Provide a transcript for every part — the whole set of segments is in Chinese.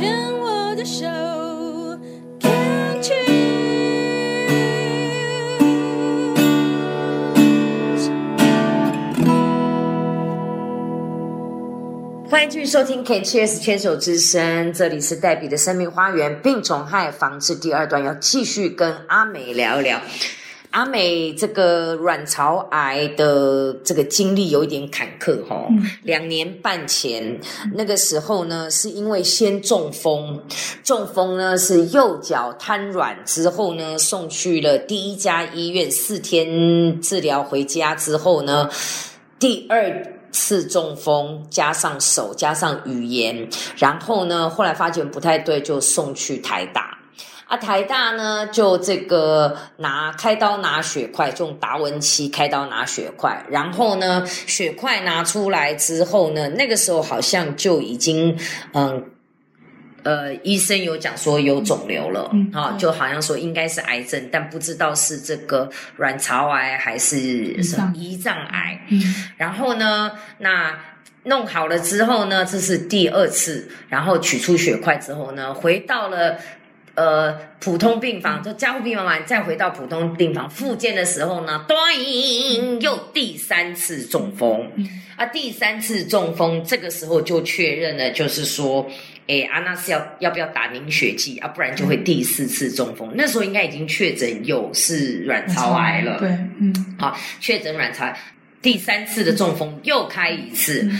牵我的手，Can't you？欢迎继续收听 K 七 S 牵手之声，这里是黛比的生命花园病虫害防治第二段，要继续跟阿美聊聊。阿美这个卵巢癌的这个经历有一点坎坷哈、两年半前那个时候呢，是因为先中风，中风呢是右脚瘫软之后呢，送去了第一家医院，四天治疗回家之后呢，第二次中风，加上手，加上语言，然后呢，后来发觉不太对，就送去台大。啊，台大呢，就这个拿开刀拿血块，就用达文西开刀拿血块，然后呢，血块拿出来之后呢，那个时候好像就已经嗯。呃，医生有讲说有肿瘤了，嗯啊、就好像说应该是癌症，但不知道是这个卵巢癌还是什么胰脏癌。嗯然后呢，那弄好了之后呢，这是第二次，然后取出血块之后呢，回到了。呃，普通病房就加护病房完，再回到普通病房复健的时候呢，端又第三次中风。啊，第三次中风，这个时候就确认了，就是说，哎，啊，那是要要不要打凝血剂啊？不然就会第四次中风。那时候应该已经确诊有是卵巢癌了。对，嗯，好，确诊卵巢癌，第三次的中风又开一次，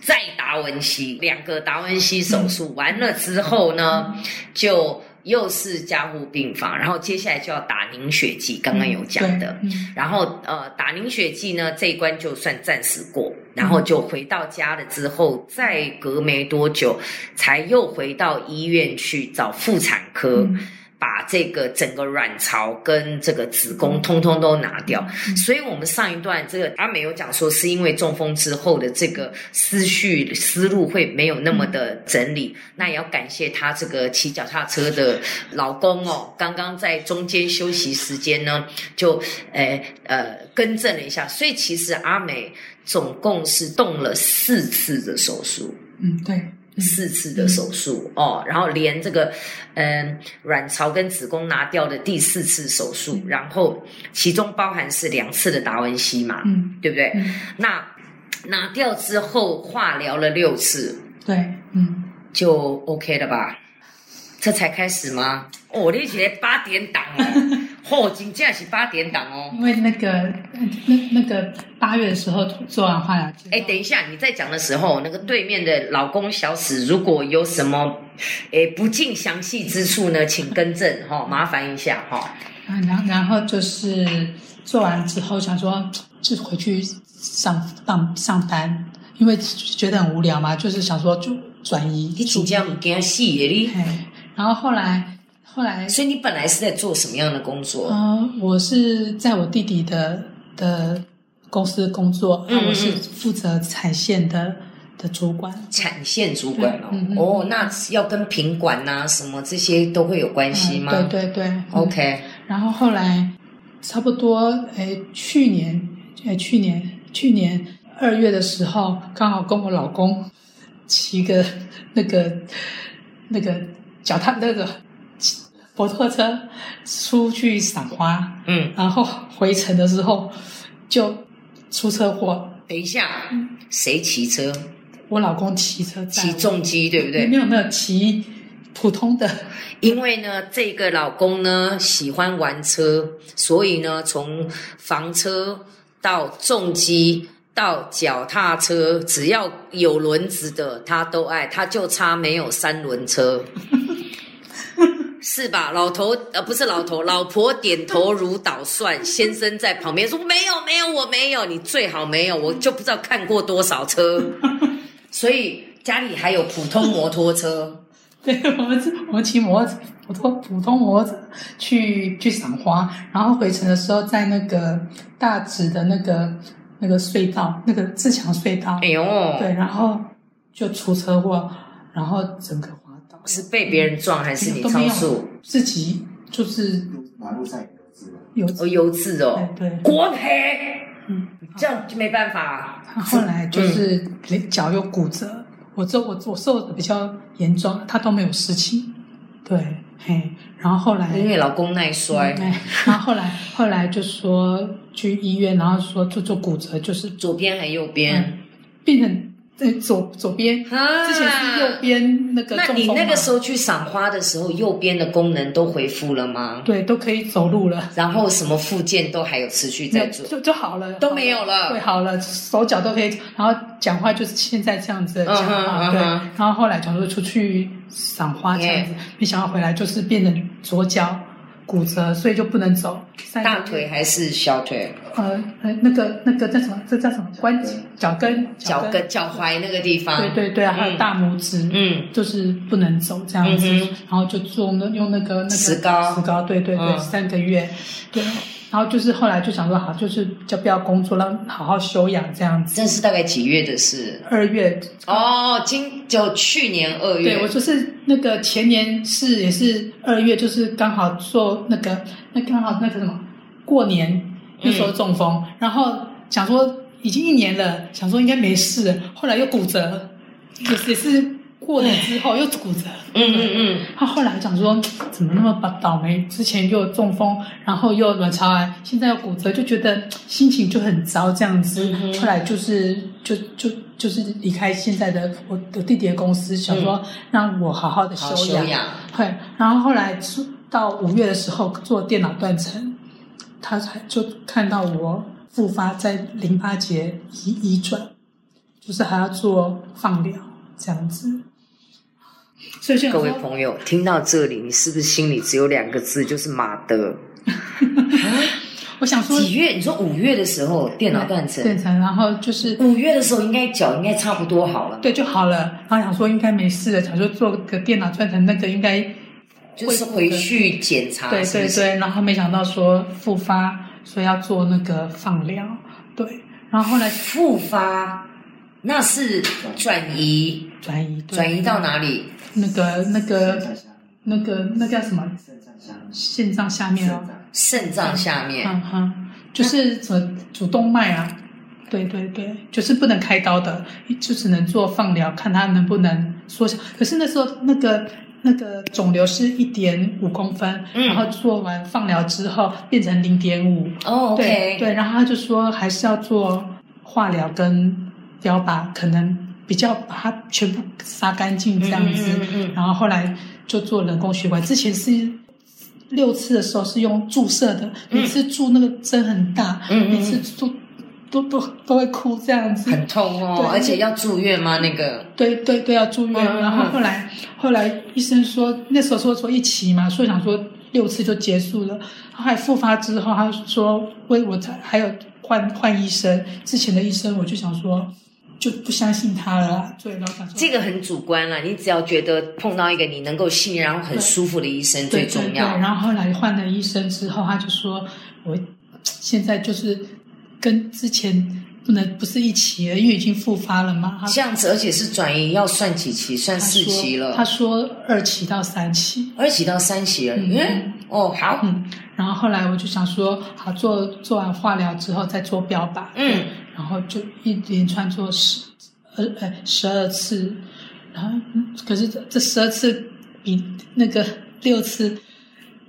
再达文西两个达文西手术完了之后呢，就又是加护病房，然后接下来就要打凝血剂，刚刚有讲的。然后呃，打凝血剂呢，这一关就算暂时过，然后就回到家了之后，再隔没多久，才又回到医院去找妇产科。把这个整个卵巢跟这个子宫通通都拿掉，所以我们上一段这个阿美有讲说，是因为中风之后的这个思绪思路会没有那么的整理，那也要感谢她这个骑脚踏车的老公哦，刚刚在中间休息时间呢，就呃呃更正了一下，所以其实阿美总共是动了四次的手术。嗯，对，嗯四次的手术、哦，然后连这个嗯卵巢跟子宫拿掉的第四次手术，然后其中包含是两次的达文西嘛，嗯，对不对？嗯那拿掉之后化疗了六次，对，嗯，就 OK 了吧？这才开始吗？哦，你写八点档哦，嚯、真正是八点档哦。因为那个那那个八月的时候做完化疗，哎，等一下，你在讲的时候，那个对面的老公小史，如果有什么诶不尽详细之处呢，请更正哈、麻烦一下哈、啊，然后然后就是做完之后想说，就回去上上上班，因为觉得很无聊嘛，就是想说就转移你请假唔惊死的你。哎，然后后来后来，所以你本来是在做什么样的工作？嗯、我是在我弟弟的的公司工作，嗯那我是嗯负责产线的的主管。产线主管哦。哦，那要跟品管呐、什么这些都会有关系吗？嗯对对对。嗯 OK，然后后来差不多，诶，去年，诶，去年去年二月的时候，刚好跟我老公骑个那个那个脚踏那个摩托车出去赏花，嗯，然后回程的时候就出车祸，等一下，谁骑车？我老公骑车载骑重机对不对？没有没有骑普通的，因为呢，这个老公呢喜欢玩车，所以呢，从房车到重机到脚踏车，只要有轮子的他都爱，他就差没有三轮车。是吧？老头呃不是老头，老婆点头如捣蒜，先生在旁边说没有没有我没有，你最好没有，我就不知道看过多少车，所以家里还有普通摩托车。对，我们是我们骑摩托普通普通摩托车去去赏花，然后回程的时候在那个大直的那个那个隧道，那个自强隧道，哎呦，对，然后就出车祸，然后整个是被别人撞还是你都没有超速？自己就是马路上有字了。有哦，油渍哦，对对，国赔，嗯，这样就没办法。后来就是脚有骨折，我这我我受的比较严重，他都没有事情。对，嘿，然后后来因为老公耐摔，然后后来 后来就说去医院，然后说做做骨折，就是左边还右边？病人呃左左边，啊之前是右边那个那你那个时候去赏花的时候，右边的功能都恢复了吗？对都可以走路了。然后什么附件都还有持续在做？就就好了，都没有了对，好了，手脚都可以，然后讲话就是现在这样子的讲话，对。然后后来讲说出去赏花这样子，没想到回来就是变成左脚骨折，所以就不能走。大腿还是小腿？呃呃那个那个叫什么？这叫什么？关节脚跟脚跟、脚踝那个地方？对对对，还有嗯大拇指，嗯，就是不能走这样子，然后就做那用那个那个石膏石膏，对对对，嗯三个月，对，然后就是后来就想说好，就是就不要工作，让好好休养这样子。这是大概几月的事？二月，哦，今就去年二月。对我就是那个前年是也是二月，就是刚好做那个那刚好那个什么过年那时候中风，然后想说已经一年了，想说应该没事了，后来又骨折，也是也是过了之后又骨折。嗯嗯嗯，他后来讲说，怎么那么倒倒霉？之前又中风，然后又卵巢癌，现在又骨折，就觉得心情就很糟这样子。嗯后来就是就就就是离开现在的我我弟弟的公司，想说让我好好的休养。休养。对，然后后来是到五月的时候做电脑断层，他才就看到我复发在淋巴结移移转，就是还要做放疗这样子。所以各位朋友，听到这里，你是不是心里只有两个字，就是马德？我想说几月？你说五月的时候电脑断层，断层，然后就是五月的时候应该脚应该差不多好了，对就好了，然后想说应该没事了，想说做个电脑断层那个应该就是回去检查，对对对，然后没想到说复发，所以要做那个放疗，对，然后后来复发，那是转移，转移转移到哪里？那个那个那个那叫什么？肾脏下面，肾脏下面哦，肾脏下面。嗯哼，就是什么主动脉啊，对对对，就是不能开刀的，就只能做放疗，看它能不能缩小。可是那时候那个那个肿瘤是一点五公分，嗯。然后做完放疗之后变成零点五，哦对对，然后他就说还是要做化疗跟标靶，可能比较把它全部杀干净这样子。嗯嗯嗯嗯然后后来就做人工血管，之前是六次的时候是用注射的，嗯每次注那个针很大，每次注都都都会哭这样子。很痛哦，而且要住院吗？那个对对对，要住院。然后后来后来医生说，那时候说说一起嘛，所以想说六次就结束了。后来复发之后，他说为我才还有换换医生，之前的医生我就想说就不相信他了啦。对，然后想说这个很主观了，你只要觉得碰到一个你能够信任、然后很舒服的医生最对对对，重要。然后后来换了医生之后，他就说我现在就是跟之前不能不是一期了，因为已经复发了嘛。他这样子，而且是转移，要算几期？算四期了，他说二期到三期。二期到三期了。嗯嗯，哦，好，嗯，然后后来我就想说，好做做完化疗之后再做标靶，嗯，然后就一连串做十呃呃十二次，然后嗯可是这这十二次比那个六次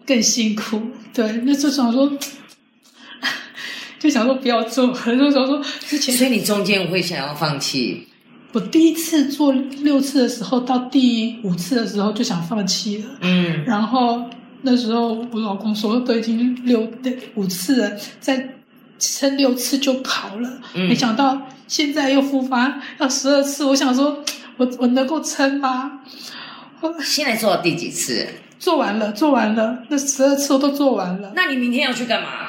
更辛苦，对，那就想说，就想说不要做，那时候说之前所以你中间会想要放弃。我第一次做六次的时候，到第五次的时候就想放弃了，嗯，然后那时候我老公说都已经六六五次了，再撑六次就好了。嗯没想到现在又复发要十二次，我想说，我我能够撑吗？现在做到第几次？做完了，做完了，那十二次我都做完了。那你明天要去干嘛？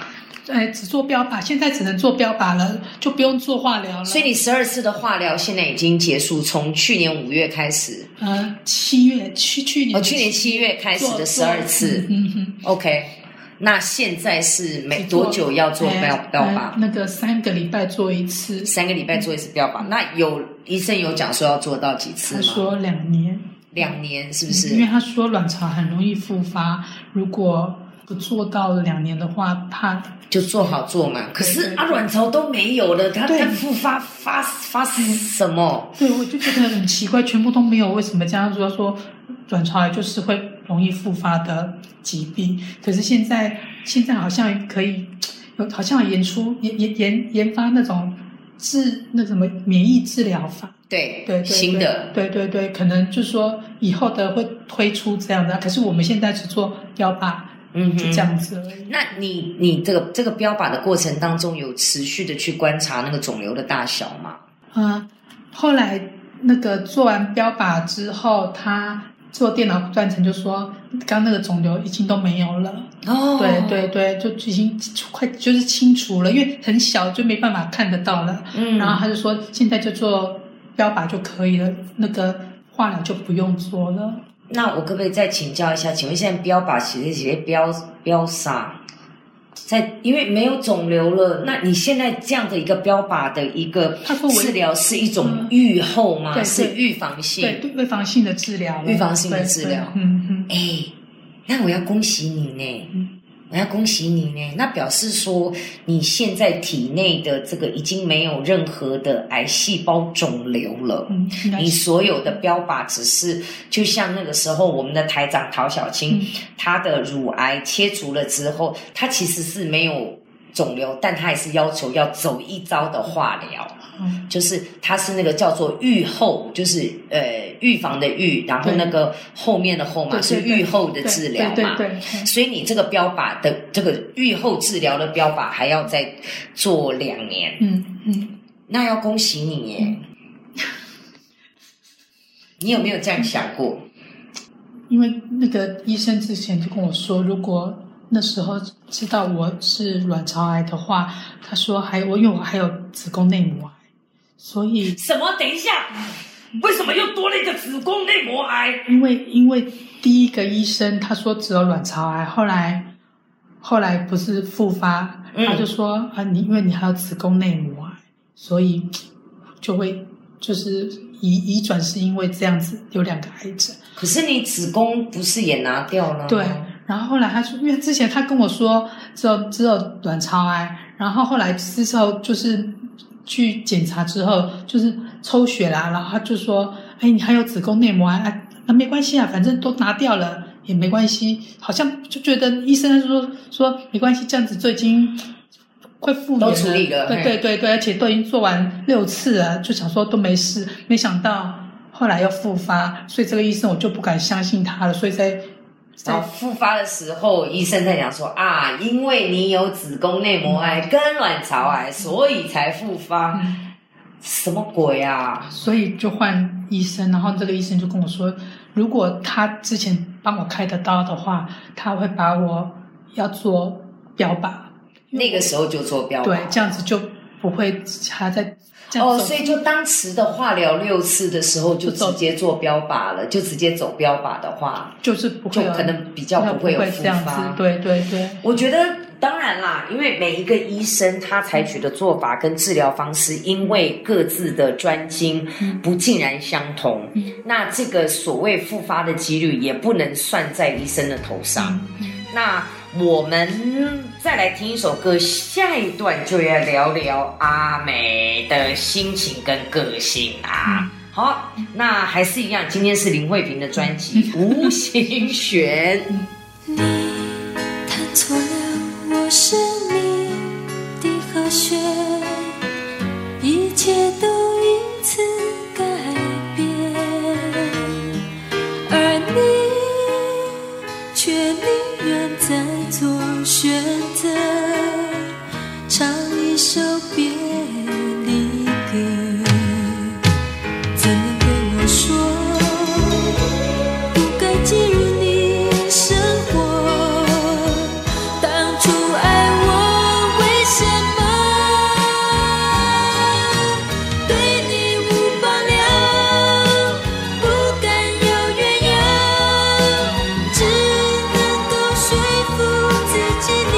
哎，只做标靶，现在只能做标靶了，就不用做化疗了。所以你十二次的化疗现在已经结束，从去年五月开始，呃，七月去去年哦，去年七月开始的十二次。嗯嗯哼。OK，那现在是每多久要做哎标标哎靶？那个三个礼拜做一次，三个礼拜做一次标靶。那有医生有讲说要做到几次吗？他说两年，两年是不是因为？他说卵巢很容易复发，如果不做到两年的话，他就做好做嘛。可是啊，卵巢都没有了，它对它复发发发生什么？对我就觉得很奇怪，全部都没有，为什么这样说？说卵巢癌就是会容易复发的疾病，可是现在现在好像可以有好像研出研研研研发那种治那什么免疫治疗法。对对对新的对对对，可能就是说以后的会推出这样的，可是我们现在只做标靶，嗯就这样子而已。那你你这个这个标靶的过程当中，有持续的去观察那个肿瘤的大小吗？嗯，后来那个做完标靶之后，他做电脑断层就说，刚那个肿瘤已经都没有了。哦对对对，就已经快就是清除了，因为很小就没办法看得到了。嗯然后他就说，现在就做标靶就可以了，那个化疗就不用做了。那我可不可以再请教一下？请问现在标靶其实直接标标杀？在因为没有肿瘤了，那你现在这样的一个标靶的一个治疗是一种嗯预后吗？对对是预防性？对，预防性的治疗，预防性的治疗对嗯嗯。哎，那我要恭喜你呢，嗯我要恭喜你呢。那表示说你现在体内的这个已经没有任何的癌细胞肿瘤了。嗯，你所有的标靶只是，就像那个时候我们的台长陶小青，嗯她的乳癌切除了之后，她其实是没有肿瘤，但他还是要求要走一遭的化疗。嗯就是他是那个叫做预后，就是呃预防的预，然后那个后面的后嘛是预后的治疗嘛，对对对对所以你这个标靶的这个预后治疗的标靶还要再做两年，嗯嗯，那要恭喜你耶！你有没有这样想过？因为那个医生之前就跟我说，如果那时候知道我是卵巢癌的话，他说还我因为我还有子宫内膜癌，所以什么？等一下，为什么又多了一个子宫内膜癌？因为因为第一个医生他说只有卵巢癌，后来后来不是复发，嗯他就说啊你因为你还有子宫内膜癌，所以就会就是移移转是因为这样子有两个癌症。可是你子宫不是也拿掉了？对，然后后来他说，因为之前他跟我说只有只有卵巢癌，然后后来之后就是去检查之后就是抽血啦，然后他就说，哎，你还有子宫内膜癌，啊，那没关系啊，反正都拿掉了也没关系，好像就觉得医生说说没关系，这样子就已经。快复原都处理了对嘿对对对，而且都已经做完六次了，就想说都没事，没想到后来又复发，所以这个医生我就不敢相信他了，所以在在然后复发的时候，医生在讲说啊，因为你有子宫内膜癌跟卵巢癌，所以才复发。嗯什么鬼啊？所以就换医生，然后这个医生就跟我说，如果他之前帮我开的刀的话，他会把我要做标靶，那个时候就做标靶。对，这样子就不会还在哦，所以就当时的化疗六次的时候，就直接做标靶了，就直接走标靶的话，就是不会就可能比较不会有复发，。对对对，我觉得当然啦，因为每一个医生他采取的做法跟治疗方式，因为各自的专精嗯。不尽然相同，嗯。那这个所谓复发的几率也不能算在医生的头上。嗯。那我们再来听一首歌，下一段就要聊聊阿美的心情跟个性啊。嗯好，那还是一样，今天是林慧萍的专辑《无心选》。选择，唱一首自己。